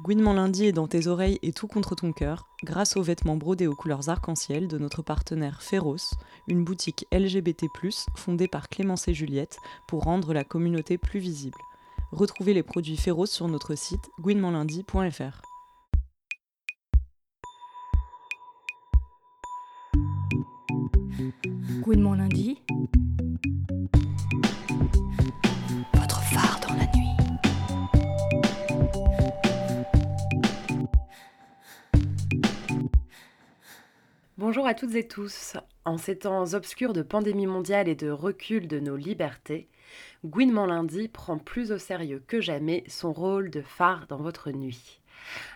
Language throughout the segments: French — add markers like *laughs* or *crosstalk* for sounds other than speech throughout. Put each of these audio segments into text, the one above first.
Gouinement lundi est dans tes oreilles et tout contre ton cœur, grâce aux vêtements brodés aux couleurs arc-en-ciel de notre partenaire Féroce, une boutique LGBT+, fondée par Clémence et Juliette pour rendre la communauté plus visible. Retrouvez les produits Féroce sur notre site lundi. Bonjour à toutes et tous. En ces temps obscurs de pandémie mondiale et de recul de nos libertés, Gouinement Lundi prend plus au sérieux que jamais son rôle de phare dans votre nuit.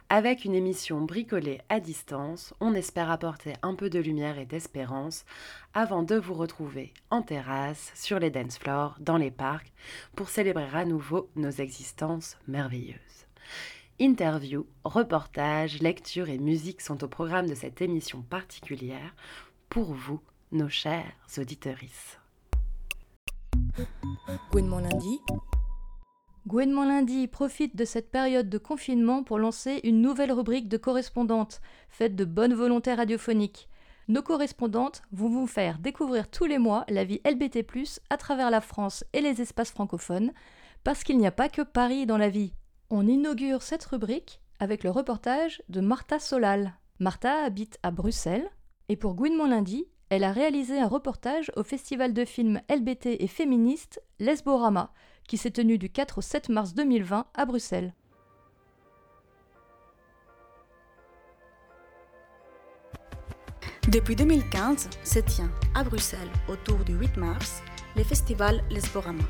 Avec une émission bricolée à distance, on espère apporter un peu de lumière et d'espérance avant de vous retrouver en terrasse, sur les dance floors, dans les parcs, pour célébrer à nouveau nos existences merveilleuses. Interviews, reportages, lectures et musique sont au programme de cette émission particulière pour vous, nos chers auditorices. Gouinement lundi. Lundi profite de cette période de confinement pour lancer une nouvelle rubrique de correspondantes, faite de bonne volonté radiophonique. Nos correspondantes vont vous faire découvrir tous les mois la vie LBT, à travers la France et les espaces francophones, parce qu'il n'y a pas que Paris dans la vie. On inaugure cette rubrique avec le reportage de Martha Solal. Martha habite à Bruxelles et pour Gouinement lundi, elle a réalisé un reportage au festival de films LBT et féministe Lesborama, qui s'est tenu du 4 au 7 mars 2020 à Bruxelles. Depuis 2015, se tient à Bruxelles, autour du 8 mars, le festival Lesborama.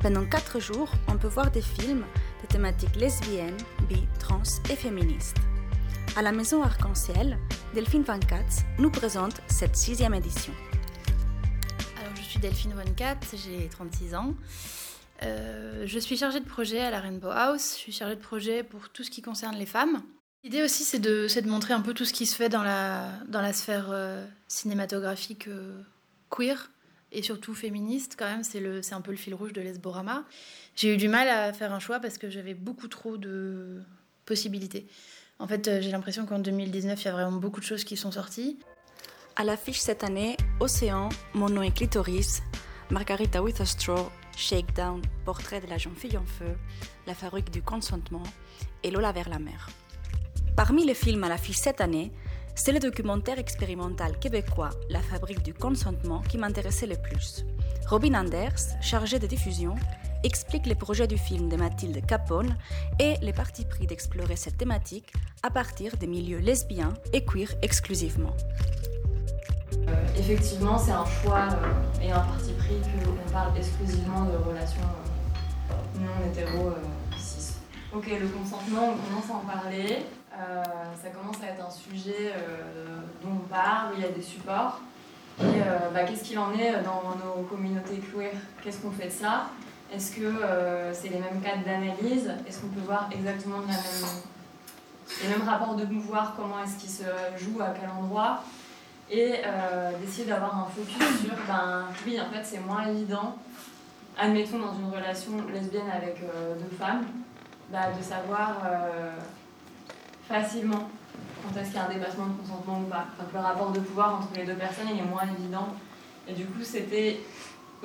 Pendant quatre jours, on peut voir des films de thématiques lesbiennes, bi, trans et féministes. À la Maison Arc-en-Ciel, Delphine Van Katz nous présente cette sixième édition. Alors, je suis Delphine Van Katz, j'ai 36 ans. Euh, je suis chargée de projet à la Rainbow House. Je suis chargée de projet pour tout ce qui concerne les femmes. L'idée aussi, c'est de, montrer un peu tout ce qui se fait dans la, dans la sphère euh, cinématographique euh, queer et surtout féministe quand même. C'est un peu le fil rouge de l'Esborama. J'ai eu du mal à faire un choix parce que j'avais beaucoup trop de possibilités. En fait, j'ai l'impression qu'en 2019, il y a vraiment beaucoup de choses qui sont sorties. À l'affiche cette année, Océan, Mon nom est Clitoris, Margarita with a Straw, Shakedown, Portrait de la jeune fille en feu, La fabrique du consentement et Lola vers la mer. Parmi les films à l'affiche cette année, c'est le documentaire expérimental québécois La fabrique du consentement qui m'intéressait le plus. Robin Anders, chargé de diffusion, explique les projets du film de Mathilde Capone et les partis pris d'explorer cette thématique à partir des milieux lesbiens et queer exclusivement. Euh, effectivement, c'est un choix euh, et un parti pris qu'on parle exclusivement de relations euh, non hétéro cis. Ok, le consentement, on commence à en parler. Ça commence à être un sujet dont on parle, il y a des supports. Et bah, qu'est-ce qu'il en est dans nos communautés queer? Qu'est-ce qu'on fait de ça? Est-ce que c'est les mêmes cadres d'analyse? Est-ce qu'on peut voir exactement la même, les mêmes rapports de pouvoir? Comment est-ce qu'ils se jouent? À quel endroit? Et euh, d'essayer d'avoir un focus sur, ben oui, en fait, c'est moins évident, admettons dans une relation lesbienne avec euh, deux femmes, bah, de savoir euh, facilement quand est-ce qu'il y a un dépassement de consentement ou pas. Enfin, le rapport de pouvoir entre les deux personnes il est moins évident. Et du coup, c'était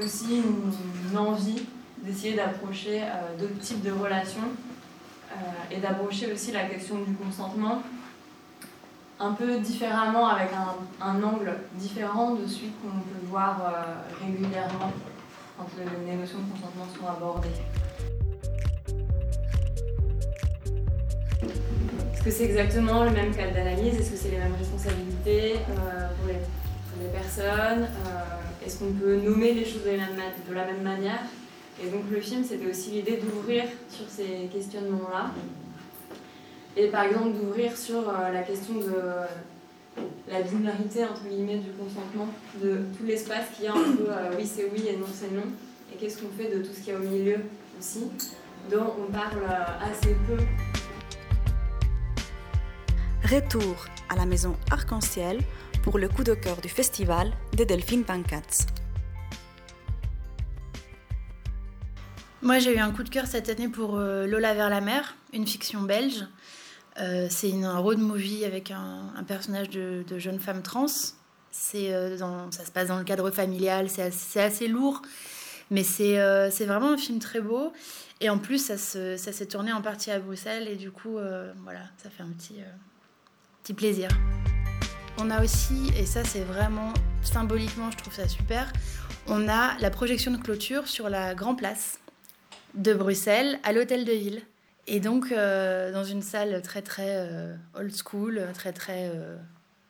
aussi une, envie d'essayer d'approcher d'autres types de relations et d'approcher aussi la question du consentement un peu différemment, avec un, angle différent de celui qu'on peut voir euh, régulièrement quand le, les notions de consentement sont abordées. Est-ce que c'est exactement le même cadre d'analyse? Est-ce que c'est les mêmes responsabilités euh, pour, les, personnes? Euh, Est-ce qu'on peut nommer les choses de la même, manière? Et donc le film, c'était aussi l'idée d'ouvrir sur ces questionnements-là. Et par exemple d'ouvrir sur euh, la question de la binarité entre guillemets du consentement, de tout l'espace qu'il y a entre oui c'est oui et non c'est non, et qu'est-ce qu'on fait de tout ce qu'il y a au milieu aussi, dont on parle assez peu. Retour à la maison Arc-en-Ciel pour le coup de cœur du festival de Delphine Pancatz. Moi, j'ai eu un coup de cœur cette année pour euh, Lola vers la mer, une fiction belge. Euh, c'est un road movie avec un, personnage de, jeune femme trans. C'est euh, ça se passe dans le cadre familial, c'est assez, assez, lourd, mais c'est vraiment un film très beau. Et en plus, ça s'est tourné en partie à Bruxelles, et du coup, voilà, ça fait un petit, petit plaisir. On a aussi, et ça c'est vraiment symboliquement, je trouve ça super, on a la projection de clôture sur la Grand Place de Bruxelles à l'hôtel de ville. Et donc, euh, dans une salle très, très euh, old school, très, très euh,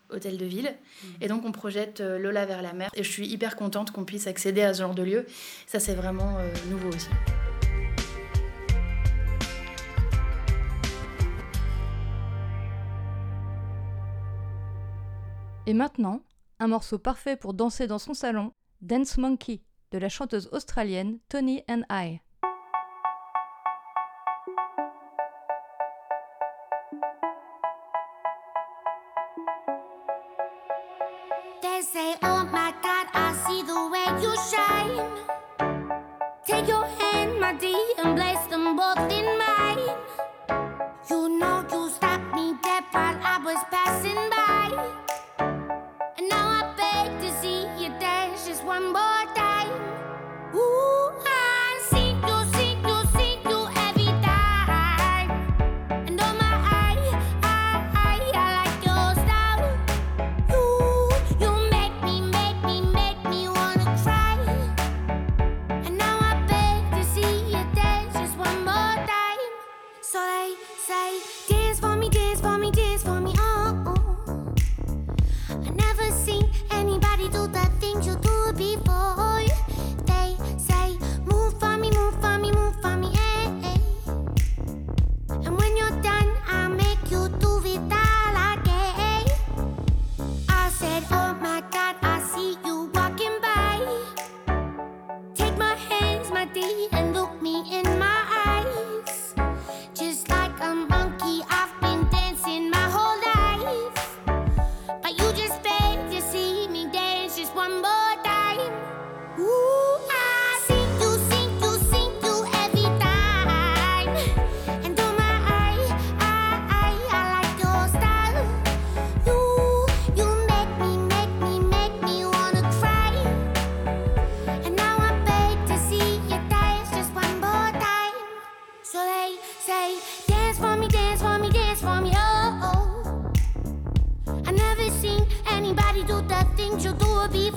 hôtel de ville. Et donc, on projette Lola vers la mer. Et je suis hyper contente qu'on puisse accéder à ce genre de lieu. Ça, c'est vraiment nouveau aussi. Et maintenant, un morceau parfait pour danser dans son salon, Dance Monkey, de la chanteuse australienne Tony and I.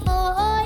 for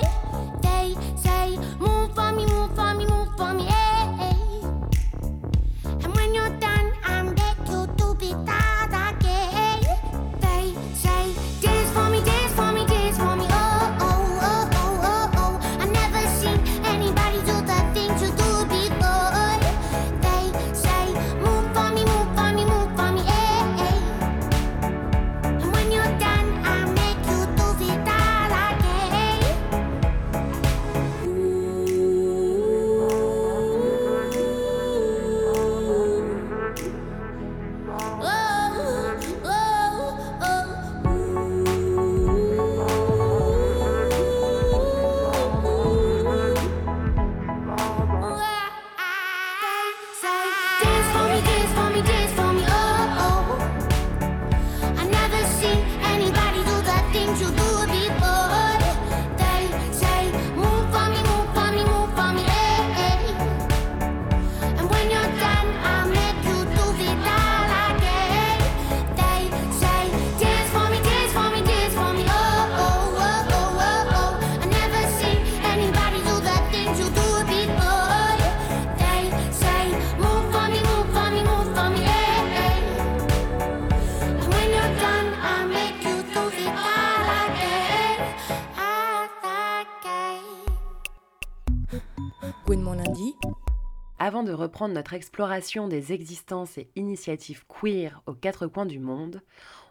Avant de reprendre notre exploration des existences et initiatives queer aux quatre coins du monde,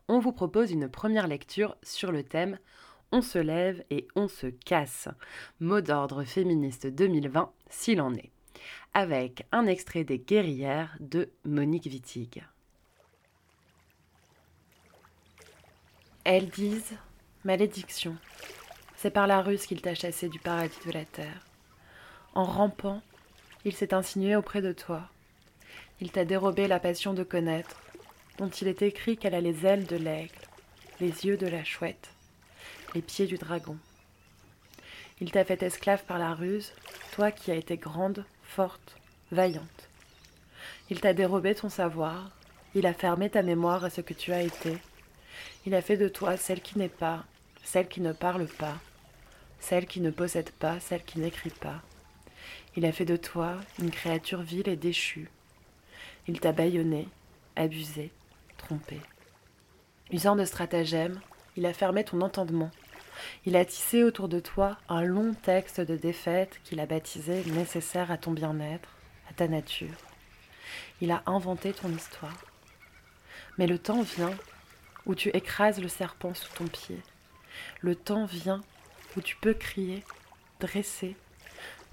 on vous propose une première lecture sur le thème On se lève et on se casse, mot d'ordre féministe 2020 s'il en est, avec un extrait des guerrières de Monique Wittig. Elles disent Malédiction, c'est par la ruse qu'il t'a chassé du paradis de la terre. En rampant, Il s'est insinué auprès de toi. Il t'a dérobé la passion de connaître, dont il est écrit qu'elle a les ailes de l'aigle, les yeux de la chouette, les pieds du dragon. Il t'a fait esclave par la ruse, toi qui as été grande, forte, vaillante. Il t'a dérobé ton savoir, il a fermé ta mémoire à ce que tu as été. Il a fait de toi celle qui n'est pas, celle qui ne parle pas, celle qui ne possède pas, celle qui n'écrit pas. Il a fait de toi une créature vile et déchue. Il t'a bâillonné, abusé, trompé. Usant de stratagèmes, il a fermé ton entendement. Il a tissé autour de toi un long texte de défaite qu'il a baptisé nécessaire à ton bien-être, à ta nature. Il a inventé ton histoire. Mais le temps vient où tu écrases le serpent sous ton pied. Le temps vient où tu peux crier, dresser,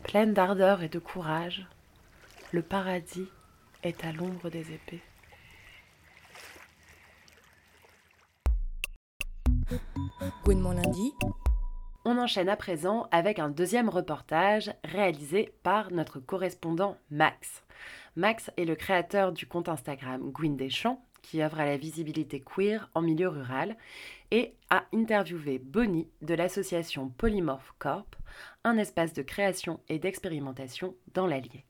pleine d'ardeur et de courage. Le paradis est à l'ombre des épées. lundi. On enchaîne à présent avec un deuxième reportage réalisé par notre correspondant Max. Max est le créateur du compte Instagram Gwyn Deschamps, qui œuvre à la visibilité queer en milieu rural, et a interviewé Bonnie de l'association Polymorph Corp, un espace de création et d'expérimentation dans l'Allier.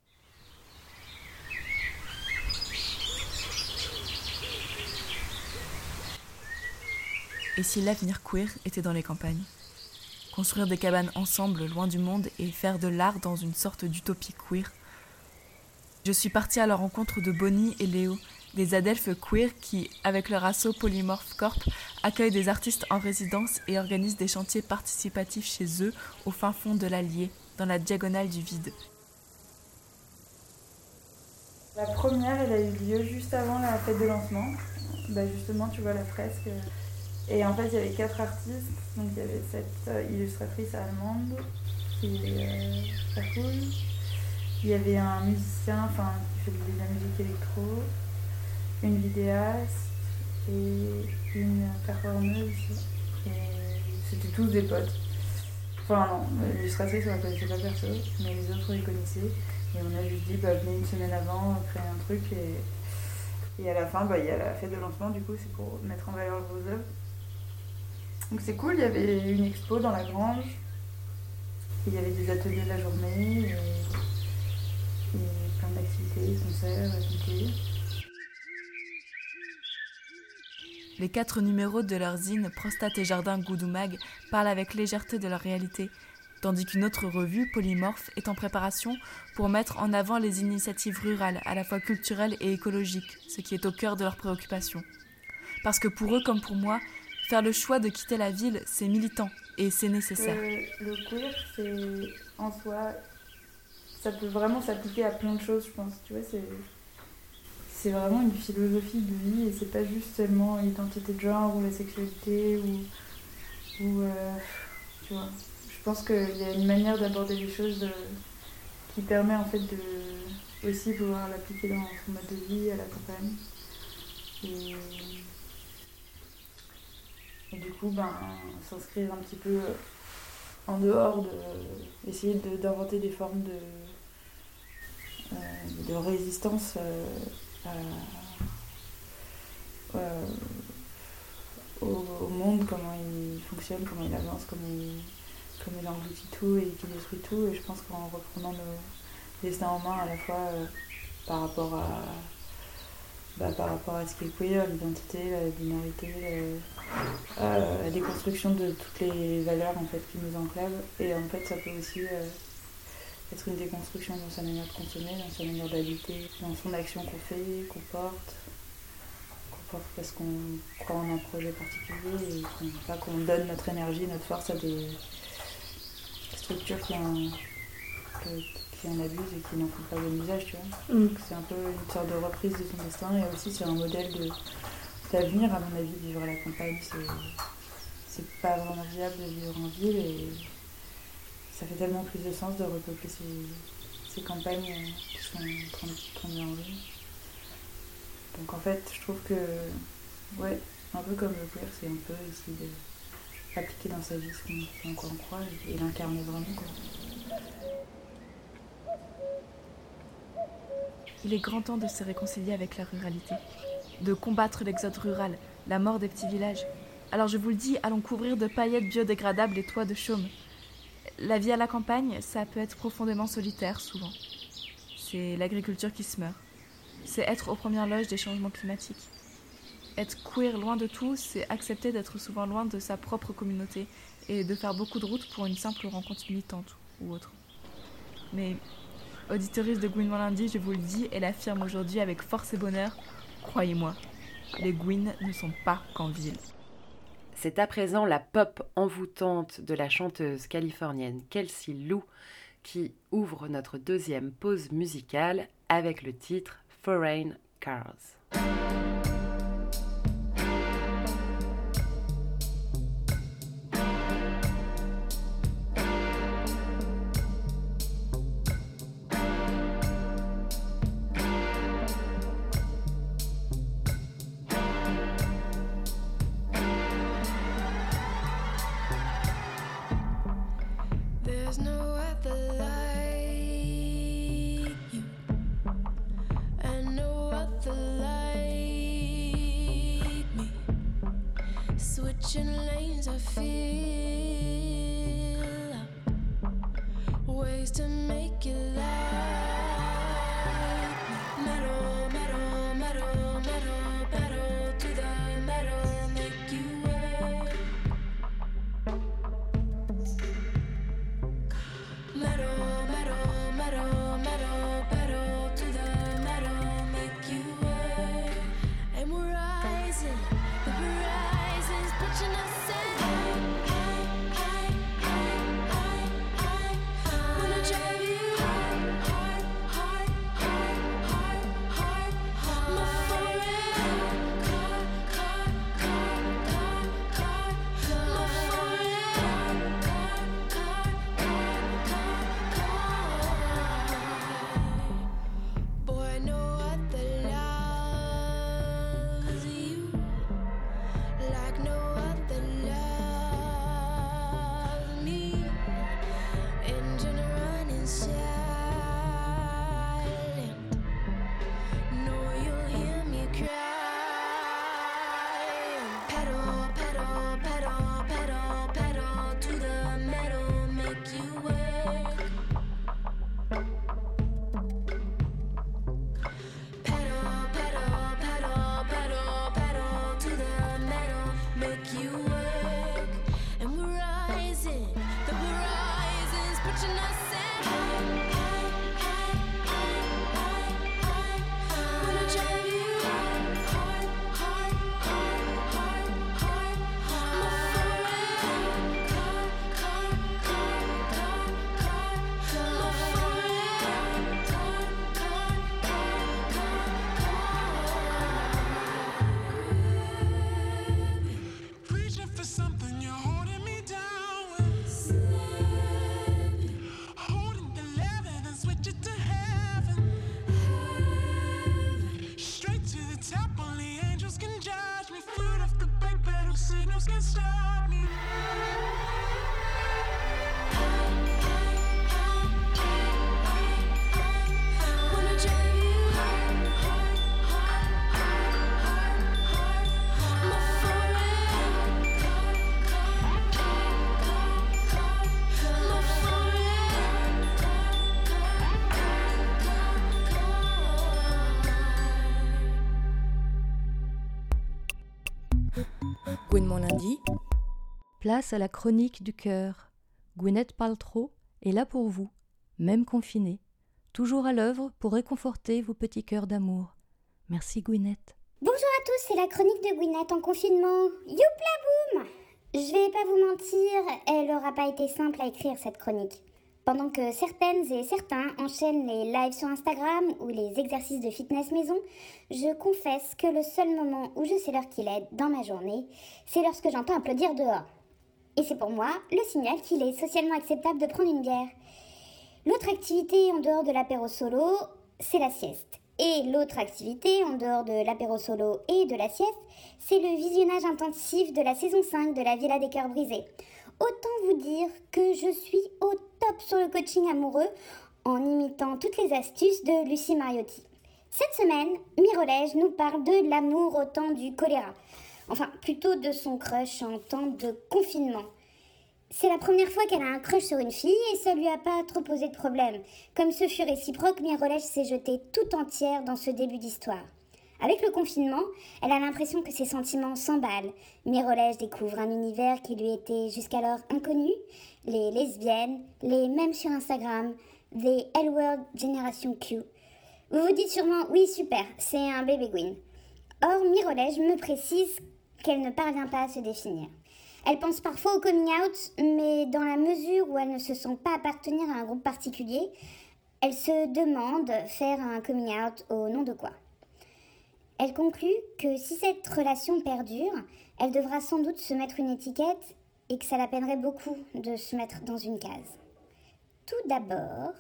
Et si l'avenir queer était dans les campagnes? Construire des cabanes ensemble, loin du monde, et faire de l'art dans une sorte d'utopie queer? Je suis partie à la rencontre de Bonnie et Léo, des adelphes queer qui, avec leur asso Polymorph Corp, accueillent des artistes en résidence et organisent des chantiers participatifs chez eux, au fin fond de l'Allier, dans la diagonale du vide. La première, elle a eu lieu juste avant la fête de lancement. Bah justement, tu vois la fresque. Et en fait, il y avait quatre artistes. Donc, il y avait cette euh, illustratrice allemande qui est euh, très cool. Il y avait un musicien enfin, qui fait de la musique électro, une vidéaste et une performeuse. Et c'était tous des potes. Enfin, non, l'illustratrice, on la connaissait pas perso, mais les autres, les connaissaient. Et on a juste dit, bah, venez une semaine avant, créer un truc. Et, et à la fin, bah, il y a la fête de lancement, du coup, c'est pour mettre en valeur vos œuvres. Donc c'est cool, il y avait une expo dans la grange. Il y avait des ateliers de la journée et, plein d'activités, concerts, ateliers. Les quatre numéros de leur zine Prostate et Jardin Goudoumag parlent avec légèreté de leur réalité, tandis qu'une autre revue, Polymorphe, est en préparation pour mettre en avant les initiatives rurales, à la fois culturelles et écologiques, ce qui est au cœur de leurs préoccupations. Parce que pour eux comme pour moi, Faire le choix de quitter la ville, c'est militant et c'est nécessaire. Le, le queer, c'est en soi, ça peut vraiment s'appliquer à plein de choses, je pense. Tu vois, c'est c'est vraiment une philosophie de vie et c'est pas juste seulement l'identité de genre ou la sexualité ou, euh, tu vois. Je pense qu'il y a une manière d'aborder les choses qui permet en fait de aussi pouvoir l'appliquer dans son mode de vie à la campagne. Et du coup, ben, s'inscrire un petit peu euh, en dehors de. essayer d'inventer des formes de, euh, de résistance euh, au, monde, comment il fonctionne, comment il avance, comment il, comment il engloutit tout et qu'il détruit tout. Et je pense qu'en reprenant nos destins en main à la fois par rapport à bah, par rapport à ce qui est queer, l'identité, la binarité, euh, la déconstruction de toutes les valeurs en fait, qui nous enclavent. Et en fait, ça peut aussi euh, être une déconstruction dans sa manière de consommer, dans sa manière d'habiter, dans son action qu'on fait, qu'on porte, qu'on porte parce qu'on croit en un projet particulier et qu'on donne notre énergie, notre force à des structures qui en abusent et qui n'en font pas bon usage, tu vois. Mm. C'est un peu une sorte de reprise de son destin et aussi c'est un modèle d'avenir, à mon avis, vivre à la campagne. C'est pas vraiment viable de vivre en ville et ça fait tellement plus de sens de repeupler ces, campagnes euh, qui sont en train de. Donc en fait, je trouve que, ouais, un peu comme le queer, c'est un peu essayer de appliquer dans sa vie ce qu'on croire et, l'incarner vraiment. Il est grand temps de se réconcilier avec la ruralité, de combattre l'exode rural, la mort des petits villages. Alors je vous le dis, allons couvrir de paillettes biodégradables les toits de chaume. La vie à la campagne, ça peut être profondément solitaire souvent. C'est l'agriculture qui se meurt. C'est être aux premières loges des changements climatiques. Être queer loin de tout, c'est accepter d'être souvent loin de sa propre communauté et de faire beaucoup de routes pour une simple rencontre militante ou autre. Mais, auditoriste de Gwyn Lundi, je vous le dis et l'affirme aujourd'hui avec force et bonheur, croyez-moi, les Gwyn ne sont pas qu'en ville. C'est à présent la pop envoûtante de la chanteuse californienne Kelsey Lou qui ouvre notre deuxième pause musicale avec le titre Foreign Cars. to make you laugh. Lundi. Place à la chronique du cœur. Gwyneth Paltrow est là pour vous, même confinée, toujours à l'œuvre pour réconforter vos petits cœurs d'amour. Merci Gwyneth. Bonjour à tous, c'est la chronique de Gwyneth en confinement. Youpla boum Je vais pas vous mentir, elle aura pas été simple à écrire cette chronique. Pendant que certaines et certains enchaînent les lives sur Instagram ou les exercices de fitness maison, je confesse que le seul moment où je sais l'heure qu'il est dans ma journée, c'est lorsque j'entends applaudir dehors. Et c'est pour moi le signal qu'il est socialement acceptable de prendre une bière. L'autre activité en dehors de l'apéro solo, c'est la sieste. Et l'autre activité en dehors de l'apéro solo et de la sieste, c'est le visionnage intensif de la saison 5 de la Villa des Cœurs Brisés. Autant vous dire que je suis au top sur le coaching amoureux en imitant toutes les astuces de Lucie Mariotti. Cette semaine, Mirolège nous parle de l'amour au temps du choléra. Enfin, plutôt de son crush en temps de confinement. C'est la première fois qu'elle a un crush sur une fille et ça lui a pas trop posé de problème. Comme ce fut réciproque, Mirolège s'est jetée tout entière dans ce début d'histoire. Avec le confinement, elle a l'impression que ses sentiments s'emballent. Mirolège découvre un univers qui lui était jusqu'alors inconnu. Les lesbiennes, les mêmes sur Instagram, des L-Word Génération Q. Vous vous dites sûrement, oui super, c'est un bébé Gwyn. Or, Mirolège me précise qu'elle ne parvient pas à se définir. Elle pense parfois au coming out, mais dans la mesure où elle ne se sent pas appartenir à un groupe particulier, elle se demande faire un coming out au nom de quoi. Elle conclut que si cette relation perdure, elle devra sans doute se mettre une étiquette et que ça la peinerait beaucoup de se mettre dans une case. Tout d'abord,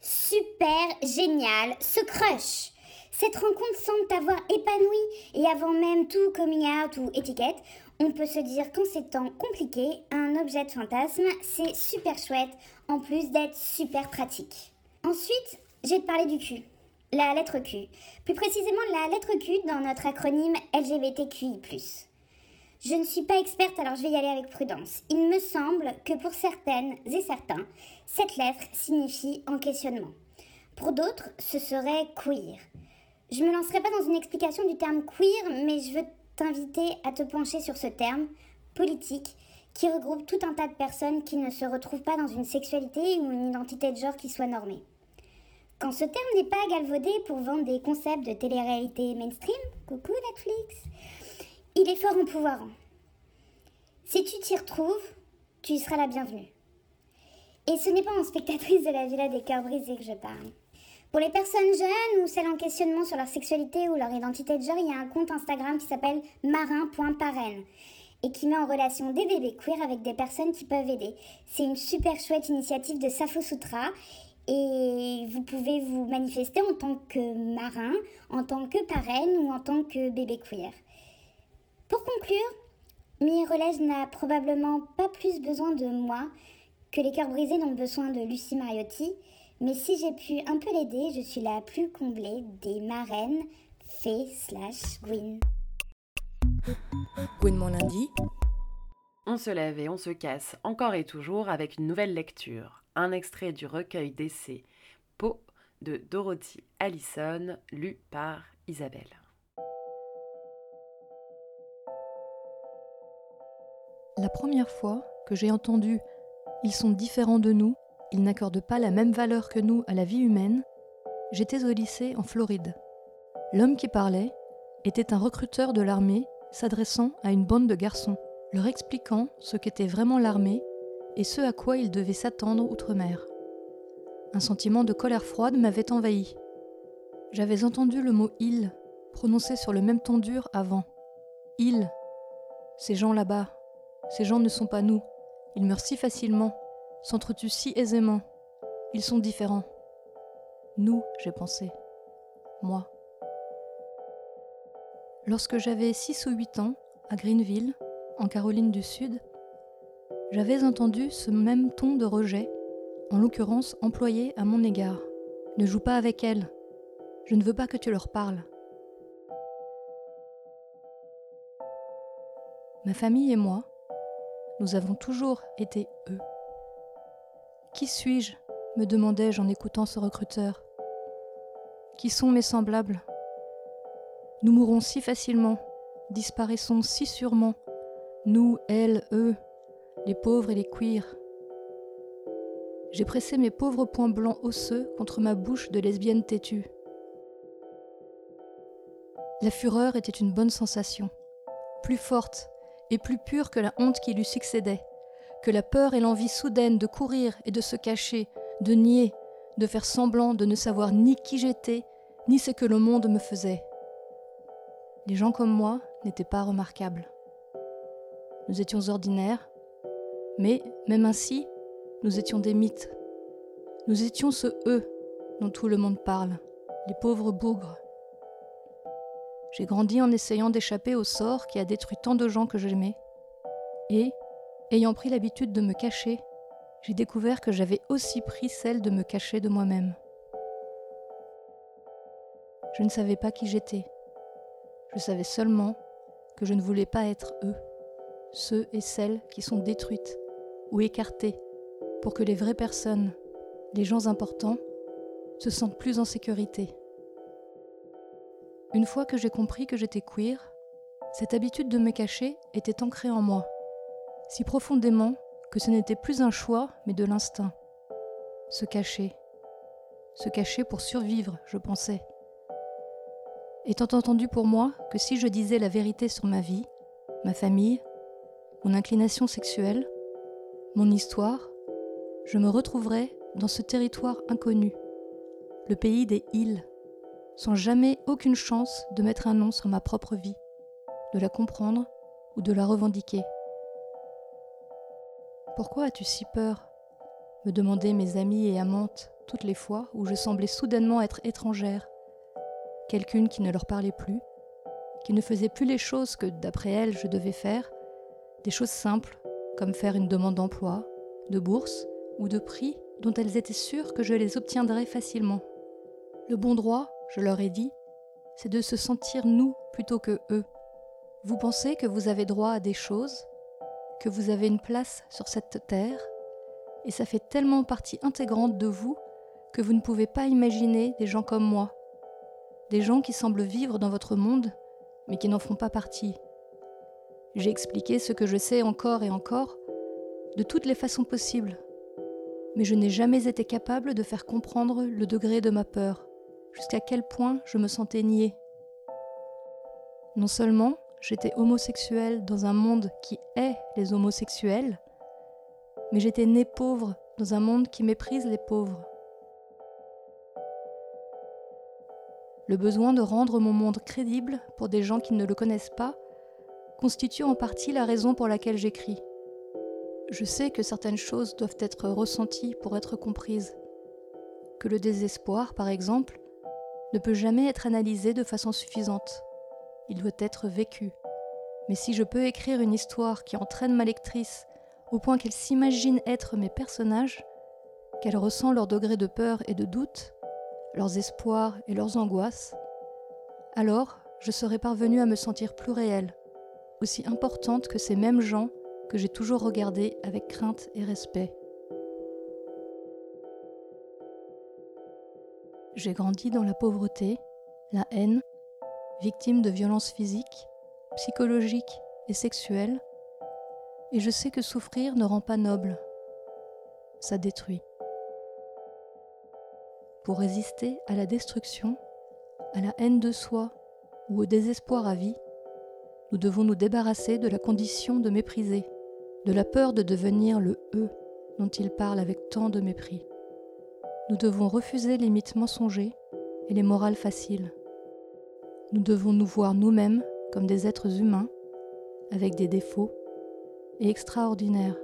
super génial ce crush cette rencontre semble t'avoir épanoui et avant même tout coming out ou étiquette, on peut se dire qu'en ces temps compliqués, un objet de fantasme, c'est super chouette, en plus d'être super pratique. Ensuite, j'ai te parler du Q. La lettre Q. Plus précisément la lettre Q dans notre acronyme LGBTQI. Je ne suis pas experte alors je vais y aller avec prudence. Il me semble que pour certaines et certains, cette lettre signifie en questionnement. Pour d'autres, ce serait queer. Je me lancerai pas dans une explication du terme queer, mais je veux t'inviter à te pencher sur ce terme politique qui regroupe tout un tas de personnes qui ne se retrouvent pas dans une sexualité ou une identité de genre qui soit normée. Quand ce terme n'est pas galvaudé pour vendre des concepts de télé-réalité mainstream, coucou Netflix, il est fort empouvoirant. Si tu t'y retrouves, tu y seras la bienvenue. Et ce n'est pas en spectatrice de la Villa des cœurs brisés que je parle. Pour les personnes jeunes ou celles en questionnement sur leur sexualité ou leur identité de genre, il y a un compte Instagram qui s'appelle marin.parraine et qui met en relation des bébés queer avec des personnes qui peuvent aider. C'est une super chouette initiative de Safo Sutra et vous pouvez vous manifester en tant que marin, en tant que parraine ou en tant que bébé queer. Pour conclure, Mirolège n'a probablement pas plus besoin de moi que les cœurs brisés n'ont besoin de Lucie Mariotti. Mais si j'ai pu un peu l'aider, je suis la plus comblée des marraines, fées slash Gwyn. Gwyn mon lundi. On se lève et on se casse encore et toujours avec une nouvelle lecture. Un extrait du recueil d'essais Peau de Dorothy Allison, lu par Isabelle. La première fois que j'ai entendu Ils sont différents de nous, ils n'accordent pas la même valeur que nous à la vie humaine, j'étais au lycée en Floride. L'homme qui parlait était un recruteur de l'armée s'adressant à une bande de garçons, leur expliquant ce qu'était vraiment l'armée et ce à quoi ils devaient s'attendre outre-mer. Un sentiment de colère froide m'avait envahi. J'avais entendu le mot il prononcé sur le même ton dur avant. Ils, ces gens là-bas, ces gens ne sont pas nous. Ils meurent si facilement, s'entretuent si aisément. Ils sont différents. Nous, j'ai pensé. Moi. Lorsque j'avais 6 ou 8 ans, à Greenville, en Caroline du Sud, j'avais entendu ce même ton de rejet, en l'occurrence employé à mon égard. Ne joue pas avec elles. Je ne veux pas que tu leur parles. Ma famille et moi, nous avons toujours été eux. Qui suis-je? me demandai-je en écoutant ce recruteur. Qui sont mes semblables? Nous mourons si facilement, disparaissons si sûrement, nous, elles, eux, les pauvres et les queers. J'ai pressé mes pauvres poings blancs osseux contre ma bouche de lesbienne têtue. La fureur était une bonne sensation, plus forte et plus pure que la honte qui lui succédait, que la peur et l'envie soudaine de courir et de se cacher, de nier, de faire semblant de ne savoir ni qui j'étais, ni ce que le monde me faisait. Les gens comme moi n'étaient pas remarquables. Nous étions ordinaires, mais même ainsi, nous étions des mythes. Nous étions ce eux dont tout le monde parle, les pauvres bougres. J'ai grandi en essayant d'échapper au sort qui a détruit tant de gens que j'aimais. Et, ayant pris l'habitude de me cacher, j'ai découvert que j'avais aussi pris celle de me cacher de moi-même. Je ne savais pas qui j'étais. Je savais seulement que je ne voulais pas être eux, ceux et celles qui sont détruites ou écartées pour que les vraies personnes, les gens importants, se sentent plus en sécurité. Une fois que j'ai compris que j'étais queer, cette habitude de me cacher était ancrée en moi, si profondément que ce n'était plus un choix mais de l'instinct. Se cacher. Se cacher pour survivre, je pensais. Étant entendu pour moi que si je disais la vérité sur ma vie, ma famille, mon inclination sexuelle, mon histoire, je me retrouverais dans ce territoire inconnu, le pays des îles, sans jamais aucune chance de mettre un nom sur ma propre vie, de la comprendre ou de la revendiquer. Pourquoi as-tu si peur? me demandaient mes amies et amantes toutes les fois où je semblais soudainement être étrangère, quelqu'une qui ne leur parlait plus, qui ne faisait plus les choses que, d'après elles, je devais faire, des choses simples, comme faire une demande d'emploi, de bourse ou de prix dont elles étaient sûres que je les obtiendrais facilement. Le bon droit, je leur ai dit, c'est de se sentir nous plutôt que eux. Vous pensez que vous avez droit à des choses, que vous avez une place sur cette terre, et ça fait tellement partie intégrante de vous que vous ne pouvez pas imaginer des gens comme moi, des gens qui semblent vivre dans votre monde, mais qui n'en font pas partie. J'ai expliqué ce que je sais encore et encore, de toutes les façons possibles, mais je n'ai jamais été capable de faire comprendre le degré de ma peur, jusqu'à quel point je me sentais niée. Non seulement j'étais homosexuelle dans un monde qui hait les homosexuels, mais j'étais née pauvre dans un monde qui méprise les pauvres. Le besoin de rendre mon monde crédible pour des gens qui ne le connaissent pas constitue en partie la raison pour laquelle j'écris. Je sais que certaines choses doivent être ressenties pour être comprises, que le désespoir, par exemple, ne peut jamais être analysé de façon suffisante. Il doit être vécu. Mais si je peux écrire une histoire qui entraîne ma lectrice au point qu'elle s'imagine être mes personnages, qu'elle ressent leur degré de peur et de doute, leurs espoirs et leurs angoisses, alors je serai parvenue à me sentir plus réelle, aussi importante que ces mêmes gens que j'ai toujours regardés avec crainte et respect. J'ai grandi dans la pauvreté, la haine, victime de violences physiques, psychologiques et sexuelles, et je sais que souffrir ne rend pas noble, ça détruit. Pour résister à la destruction, à la haine de soi ou au désespoir à vie, nous devons nous débarrasser de la condition de mépriser, de la peur de devenir le eux dont il parle avec tant de mépris. Nous devons refuser les mythes mensongers et les morales faciles. Nous devons nous voir nous-mêmes comme des êtres humains, avec des défauts, et extraordinaires.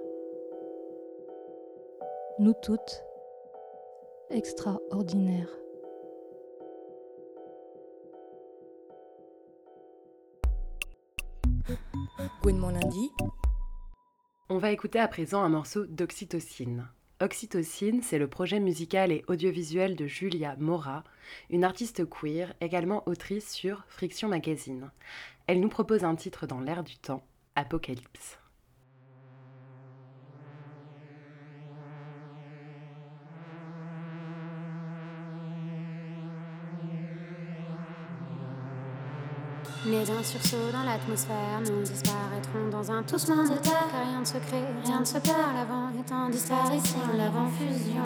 Nous toutes, extraordinaires. Gouinement lundi. On va écouter à présent un morceau d'Oxytocine. Oxytocine, c'est le projet musical et audiovisuel de Julia Mora, une artiste queer, également autrice sur Friction Magazine. Elle nous propose un titre dans l'air du temps, Apocalypse. Mais d'un sursaut dans l'atmosphère, nous disparaîtrons dans un toussement de terre. Car rien ne se crée, rien ne se perd, l'avant est en disparition, l'avant fusion.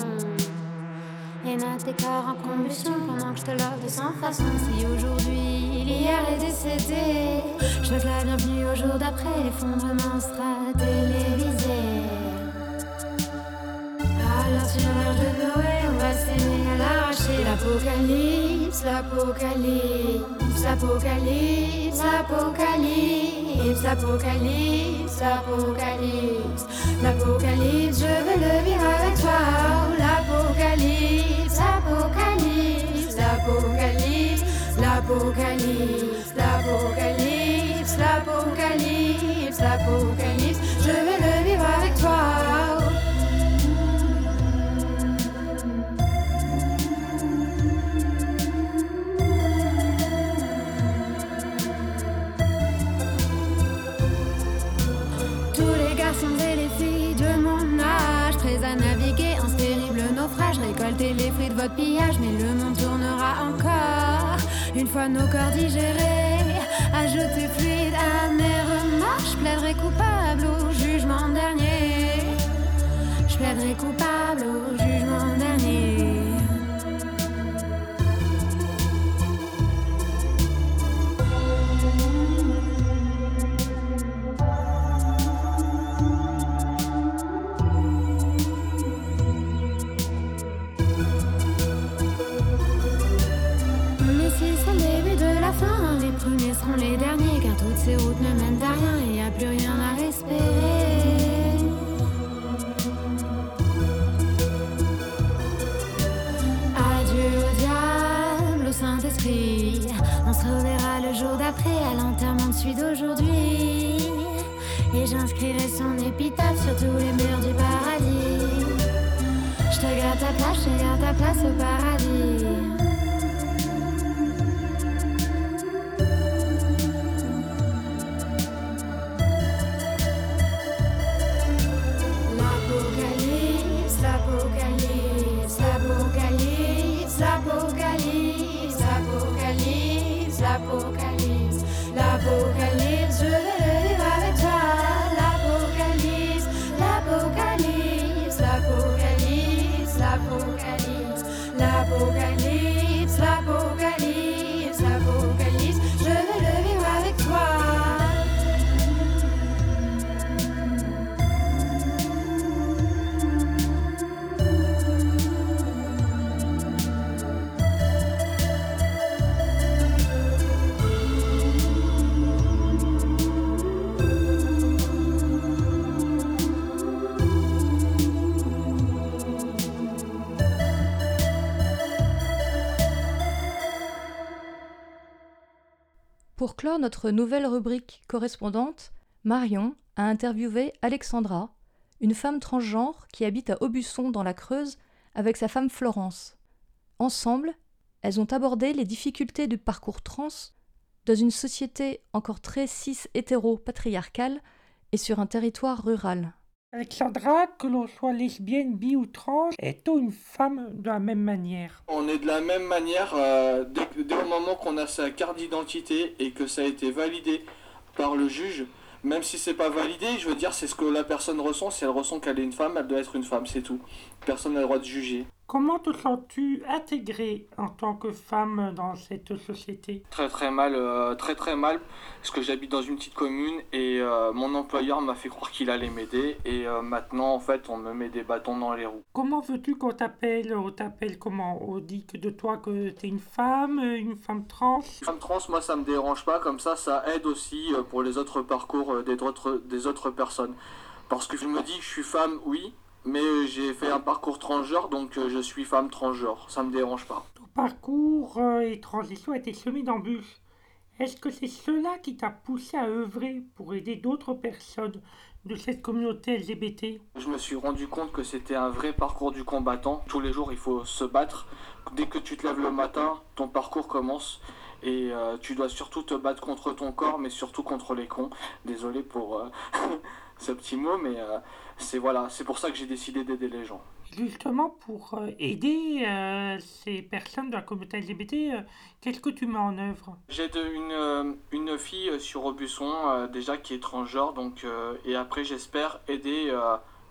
Et notre décor en combustion pendant que je te love de sans façon. Si aujourd'hui, hier est décédé, je te la bienvenue au jour d'après, l'effondrement sera télévisé. Alors sur de Noé, on va s'aimer à l'arracher. L'apocalypse, l'apocalypse, l'apocalypse, l'apocalypse, l'apocalypse, l'apocalypse, l'apocalypse, je veux le vivre avec toi. L'apocalypse, l'apocalypse, l'apocalypse, l'apocalypse, l'apocalypse, l'apocalypse, l'apocalypse, votre pillage, mais le monde tournera encore. Une fois nos corps digérés, ajouter fluide, amer, mort, je plaiderai coupable au jugement dernier. Je plaiderai coupable j'inscrirai son épitaphe sur tous les murs du paradis. Je te garde ta place, je garde ta place au paradis. Notre nouvelle rubrique correspondante, Marion a interviewé Alexandra, une femme transgenre qui habite à Aubusson dans la Creuse avec sa femme Florence. Ensemble, elles ont abordé les difficultés du parcours trans dans une société encore très cis-hétéro-patriarcale et sur un territoire rural. Alexandra, que l'on soit lesbienne, bi ou trans, est-on une femme de la même manière? On est de la même manière euh, dès, dès le moment qu'on a sa carte d'identité et que ça a été validé par le juge. Même si c'est pas validé, je veux dire, c'est ce que la personne ressent. Si elle ressent qu'elle est une femme, elle doit être une femme, c'est tout. Personne n'a le droit de juger. Comment te sens-tu intégrée en tant que femme dans cette société? Très très mal, euh, très très mal, parce que j'habite dans une petite commune et euh, mon employeur m'a fait croire qu'il allait m'aider et euh, maintenant en fait on me met des bâtons dans les roues. Comment veux-tu qu'on t'appelle? On t'appelle comment? On dit que de toi que t'es une femme, une femme trans? Femme trans, moi ça me dérange pas, comme ça ça aide aussi pour les autres parcours des autres, des autres personnes. Parce que je me dis, je suis femme, oui, mais j'ai fait un parcours transgenre, donc euh, je suis femme transgenre, ça me dérange pas. Ton parcours euh, et transition a été semé d'embûches. Est-ce que c'est cela qui t'a poussé à œuvrer pour aider d'autres personnes de cette communauté LGBT Je me suis rendu compte que c'était un vrai parcours du combattant. Tous les jours, il faut se battre. Dès que tu te lèves le matin, ton parcours commence. Et euh, tu dois surtout te battre contre ton corps, mais surtout contre les cons. Désolé pour euh, *laughs* ce petit mot, mais euh, c'est voilà, c'est pour ça que j'ai décidé d'aider les gens. Justement, pour euh, aider euh, ces personnes de la communauté LGBT, euh, qu'est-ce que tu mets en œuvre? J'aide une, une fille sur Aubusson, euh, déjà qui est transgenre, donc, et après j'espère aider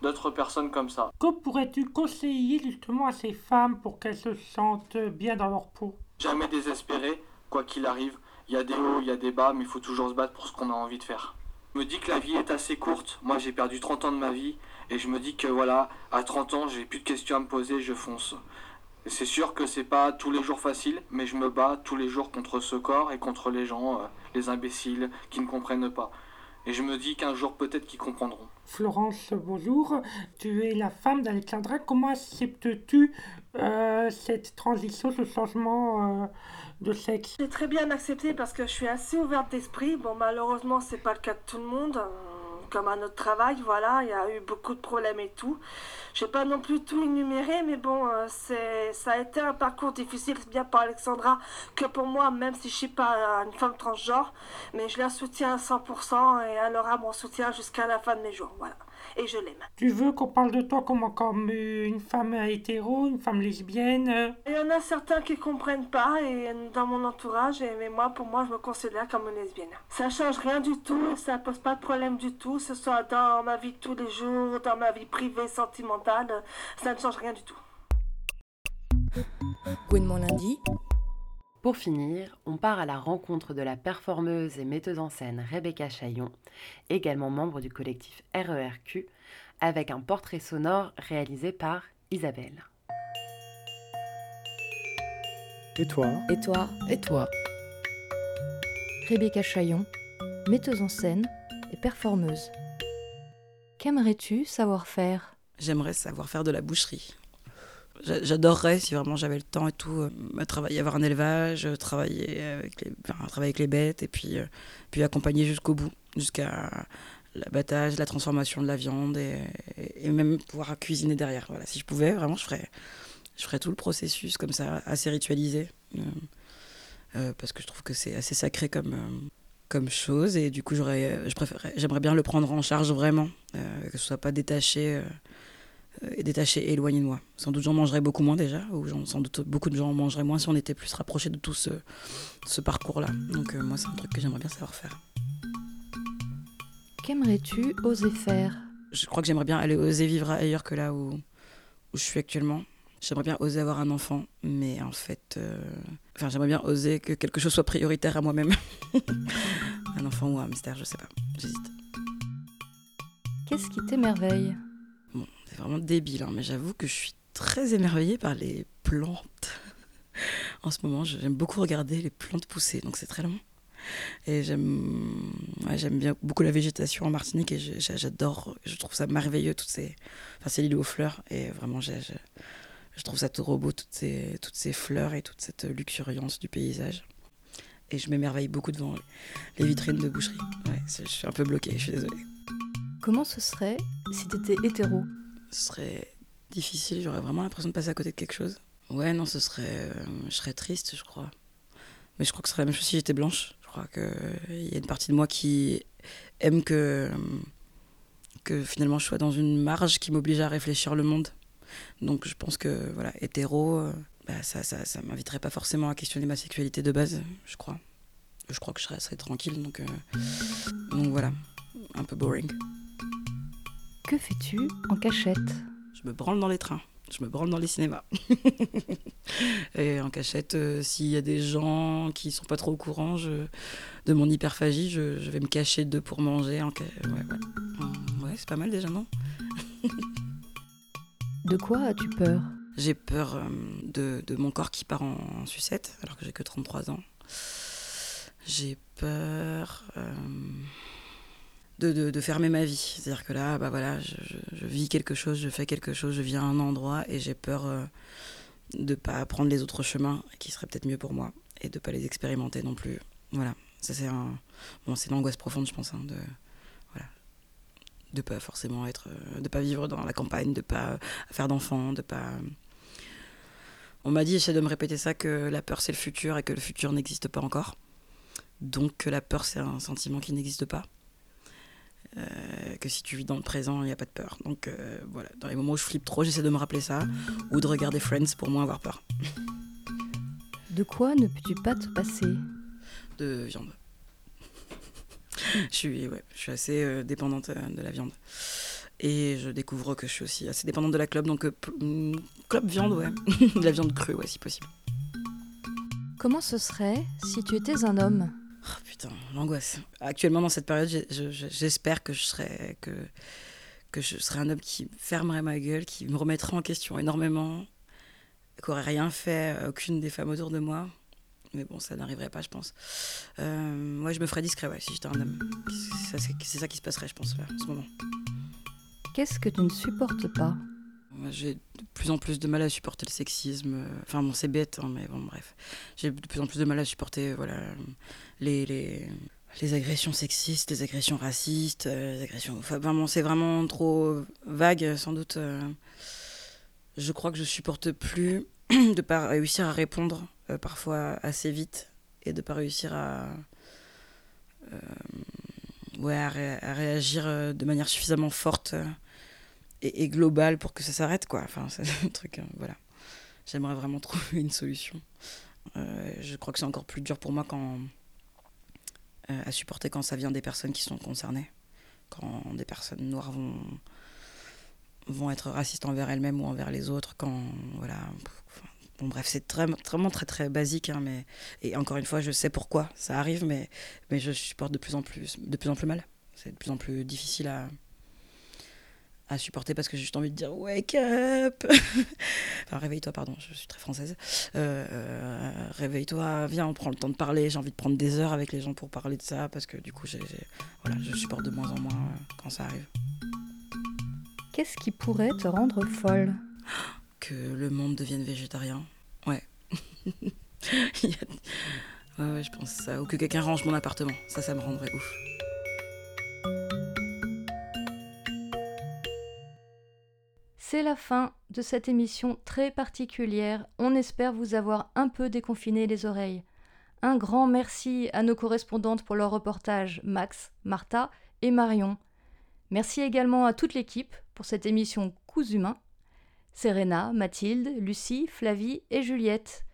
d'autres personnes comme ça. Que pourrais-tu conseiller justement à ces femmes pour qu'elles se sentent bien dans leur peau? Jamais désespérer, quoi qu'il arrive. Il y a des hauts, il y a des bas, mais il faut toujours se battre pour ce qu'on a envie de faire. Me dis que la vie est assez courte. Moi, j'ai perdu 30 ans de ma vie. Et je me dis que voilà, à 30 ans, j'ai plus de questions à me poser, je fonce. C'est sûr que c'est pas tous les jours facile, mais je me bats tous les jours contre ce corps et contre les gens, euh, les imbéciles, qui ne comprennent pas. Et je me dis qu'un jour, peut-être qu'ils comprendront. Florence, bonjour. Tu es la femme d'Alexandra. Comment acceptes-tu euh, cette transition, ce changement euh, de sexe J'ai très bien accepté parce que je suis assez ouverte d'esprit. Bon, malheureusement, c'est pas le cas de tout le monde. Euh, Comme à notre travail, voilà, il y a eu beaucoup de problèmes et tout. Je vais pas non plus tout énumérer, mais bon, euh, c'est, ça a été un parcours difficile, bien pour Alexandra que pour moi, même si je suis pas une femme transgenre. Mais je la soutiens à 100% et elle aura mon soutien jusqu'à la fin de mes jours, voilà. Et je l'aime. Tu veux qu'on parle de toi comme euh, une femme hétéro, une femme lesbienne? Il y en a certains qui comprennent pas et dans mon entourage, et, mais moi, pour moi, je me considère comme une lesbienne. Ça change rien du tout, ça pose pas de problème du tout, ce soit dans ma vie de tous les jours, dans ma vie privée, sentimentale, ça ne change rien du tout. Gouinement lundi. Pour finir, on part à la rencontre de la performeuse et metteuse en scène Rebecca Chaillon, également membre du collectif RERQ, avec un portrait sonore réalisé par Isabelle. Et toi? Et toi? Et toi? Rebecca Chaillon, metteuse en scène et performeuse. Qu'aimerais-tu savoir faire? J'aimerais savoir faire de la boucherie. J'a- J'adorerais, si vraiment j'avais le temps et tout, euh, travailler, avoir un élevage, euh, travailler avec les, travailler avec les bêtes et puis, euh, puis accompagner jusqu'au bout, jusqu'à l'abattage, la transformation de la viande et, même pouvoir cuisiner derrière. Voilà, si je pouvais, vraiment, je ferais, je ferais tout le processus comme ça, assez ritualisé. parce que je trouve que c'est assez sacré comme, comme chose et du coup j'aurais je préférerais j'aimerais bien le prendre en charge vraiment que ce soit pas détaché détaché et éloigné de moi sans doute j'en mangerais beaucoup moins déjà ou sans doute beaucoup de gens en mangeraient moins si on était plus rapprochés de tout ce, ce parcours là donc euh, moi c'est un truc que j'aimerais bien savoir faire Qu'aimerais-tu oser faire? Je crois que j'aimerais bien aller oser vivre ailleurs que là où, où je suis actuellement. J'aimerais bien oser avoir un enfant, mais en fait, euh, enfin, j'aimerais bien oser que quelque chose soit prioritaire à moi-même. *laughs* un enfant ou un mystère, je sais pas. J'hésite. Qu'est-ce qui t'émerveille? C'est vraiment débile, hein, mais j'avoue que je suis très émerveillée par les plantes. *laughs* en ce moment, j'aime beaucoup regarder les plantes pousser, donc c'est très long. Et j'aime bien beaucoup la végétation en Martinique et j'adore, je trouve ça merveilleux, toutes ces... Enfin, c'est l'île aux fleurs et vraiment, je, je trouve ça trop beau, toutes ces, toutes ces fleurs et toute cette luxuriance du paysage. Et je m'émerveille beaucoup devant les vitrines de boucherie. Je suis un peu bloquée, je suis désolée. Comment ce serait si t'étais hétéro? Ce serait difficile, j'aurais vraiment l'impression de passer à côté de quelque chose. Ouais, non, ce serait. euh, je serais triste, je crois. Mais je crois que ce serait la même chose si j'étais blanche. Je crois qu'il y a une partie de moi qui aime que, que finalement je sois dans une marge qui m'oblige à réfléchir le monde. Donc je pense que, voilà, hétéro, euh, bah, ça, ça, ça m'inviterait pas forcément à questionner ma sexualité de base, je crois. Je crois que je serais, tranquille, donc, euh, donc voilà, un peu boring. Que fais-tu en cachette? Je me branle dans les trains. Je me branle dans les cinémas. *laughs* et en cachette, euh, s'il y a des gens qui sont pas trop au courant je- de mon hyperphagie, je, je vais me cacher d'eux pour manger. En ca- ouais, ouais. Ouais, c'est pas mal déjà, non? *laughs* De quoi as-tu peur? J'ai peur euh, de, de mon corps qui part en, en sucette, alors que j'ai que 33 ans. J'ai peur euh, de, fermer ma vie. C'est-à-dire que là, bah voilà, je, vis quelque chose, je fais quelque chose, je viens à un endroit et j'ai peur euh, de pas prendre les autres chemins qui seraient peut-être mieux pour moi et de pas les expérimenter non plus. Voilà, c'est un, bon, c'est une angoisse profonde, je pense, hein, de voilà, de pas forcément être, euh, de pas vivre dans la campagne, de pas faire d'enfants, de pas. On m'a dit, j'essaie de me répéter ça, que la peur c'est le futur et que le futur n'existe pas encore. Donc que la peur c'est un sentiment qui n'existe pas. Euh, que si tu vis dans le présent, il n'y a pas de peur. Donc euh, voilà, dans les moments où je flippe trop, j'essaie de me rappeler ça ou de regarder Friends pour moins avoir peur. De quoi ne peux-tu pas te passer? De viande. je, suis, ouais, je suis assez euh, dépendante de la viande. Et je découvre que je suis aussi assez dépendante de la clope, donc mm, clope viande, ouais. *laughs* de la viande crue, ouais, si possible. Comment ce serait si tu étais un homme? Oh, putain, l'angoisse. Actuellement, dans cette période, j'espère que je serai que, que je serai un homme qui fermerait ma gueule, qui me remettrait en question énormément, qui aurait rien fait à aucune des femmes autour de moi. Mais bon, ça n'arriverait pas, je pense. Euh, moi, je me ferais discret, ouais, si j'étais un homme. C'est ça, ça qui se passerait, je pense, là, en ce moment. Qu'est-ce que tu ne supportes pas? J'ai de plus en plus de mal à supporter le sexisme. Enfin, bon, c'est bête, hein, mais bon, bref. J'ai de plus en plus de mal à supporter voilà, les, agressions sexistes, les agressions racistes, euh, les agressions. Enfin, vraiment, c'est vraiment trop vague, sans doute. euh. Je crois que je supporte plus *clears throat* de pas réussir à répondre euh, parfois assez vite et de pas réussir à. ouais, à, ré- à réagir de manière suffisamment forte et, et globale pour que ça s'arrête, quoi. Enfin, c'est *laughs* truc, euh, voilà. J'aimerais vraiment trouver une solution. Euh, je crois que c'est encore plus dur pour moi quand, euh, à supporter quand ça vient des personnes qui sont concernées. Quand des personnes noires vont, vont être racistes envers elles-mêmes ou envers les autres. Quand, voilà. Bon, bref, c'est très, vraiment très, très basique. hein, mais, et encore une fois, je sais pourquoi ça arrive, mais, mais je supporte de plus en plus, de plus, en plus mal. C'est de plus en plus difficile à, à supporter parce que j'ai juste envie de dire wake up *laughs* enfin réveille-toi pardon je suis très française. Euh, euh, réveille-toi viens on prend le temps de parler j'ai envie de prendre des heures avec les gens pour parler de ça parce que du coup j'ai, voilà, je supporte de moins en moins euh, quand ça arrive. Qu'est-ce qui pourrait te rendre folle? Que le monde devienne végétarien. Ouais. *laughs* Ouais, ouais je pense ça. Ou que quelqu'un range mon appartement. Ça ça me rendrait ouf C'est la fin de cette émission très particulière. On espère vous avoir un peu déconfiné les oreilles. Un grand merci à nos correspondantes pour leur reportage, Max, Martha et Marion. Merci également à toute l'équipe pour cette émission Coups humains. Serena, Mathilde, Lucie, Flavie et Juliette.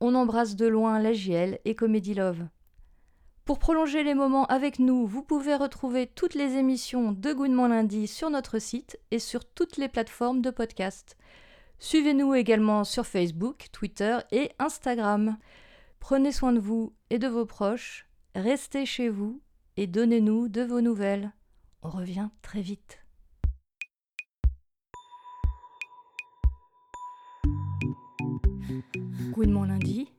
On embrasse de loin la et Comedy Love. Pour prolonger les moments avec nous, vous pouvez retrouver toutes les émissions de Gouinement Lundi sur notre site et sur toutes les plateformes de podcast. Suivez-nous également sur Facebook, Twitter et Instagram. Prenez soin de vous et de vos proches, restez chez vous et donnez-nous de vos nouvelles. On revient très vite. Gouinement Lundi,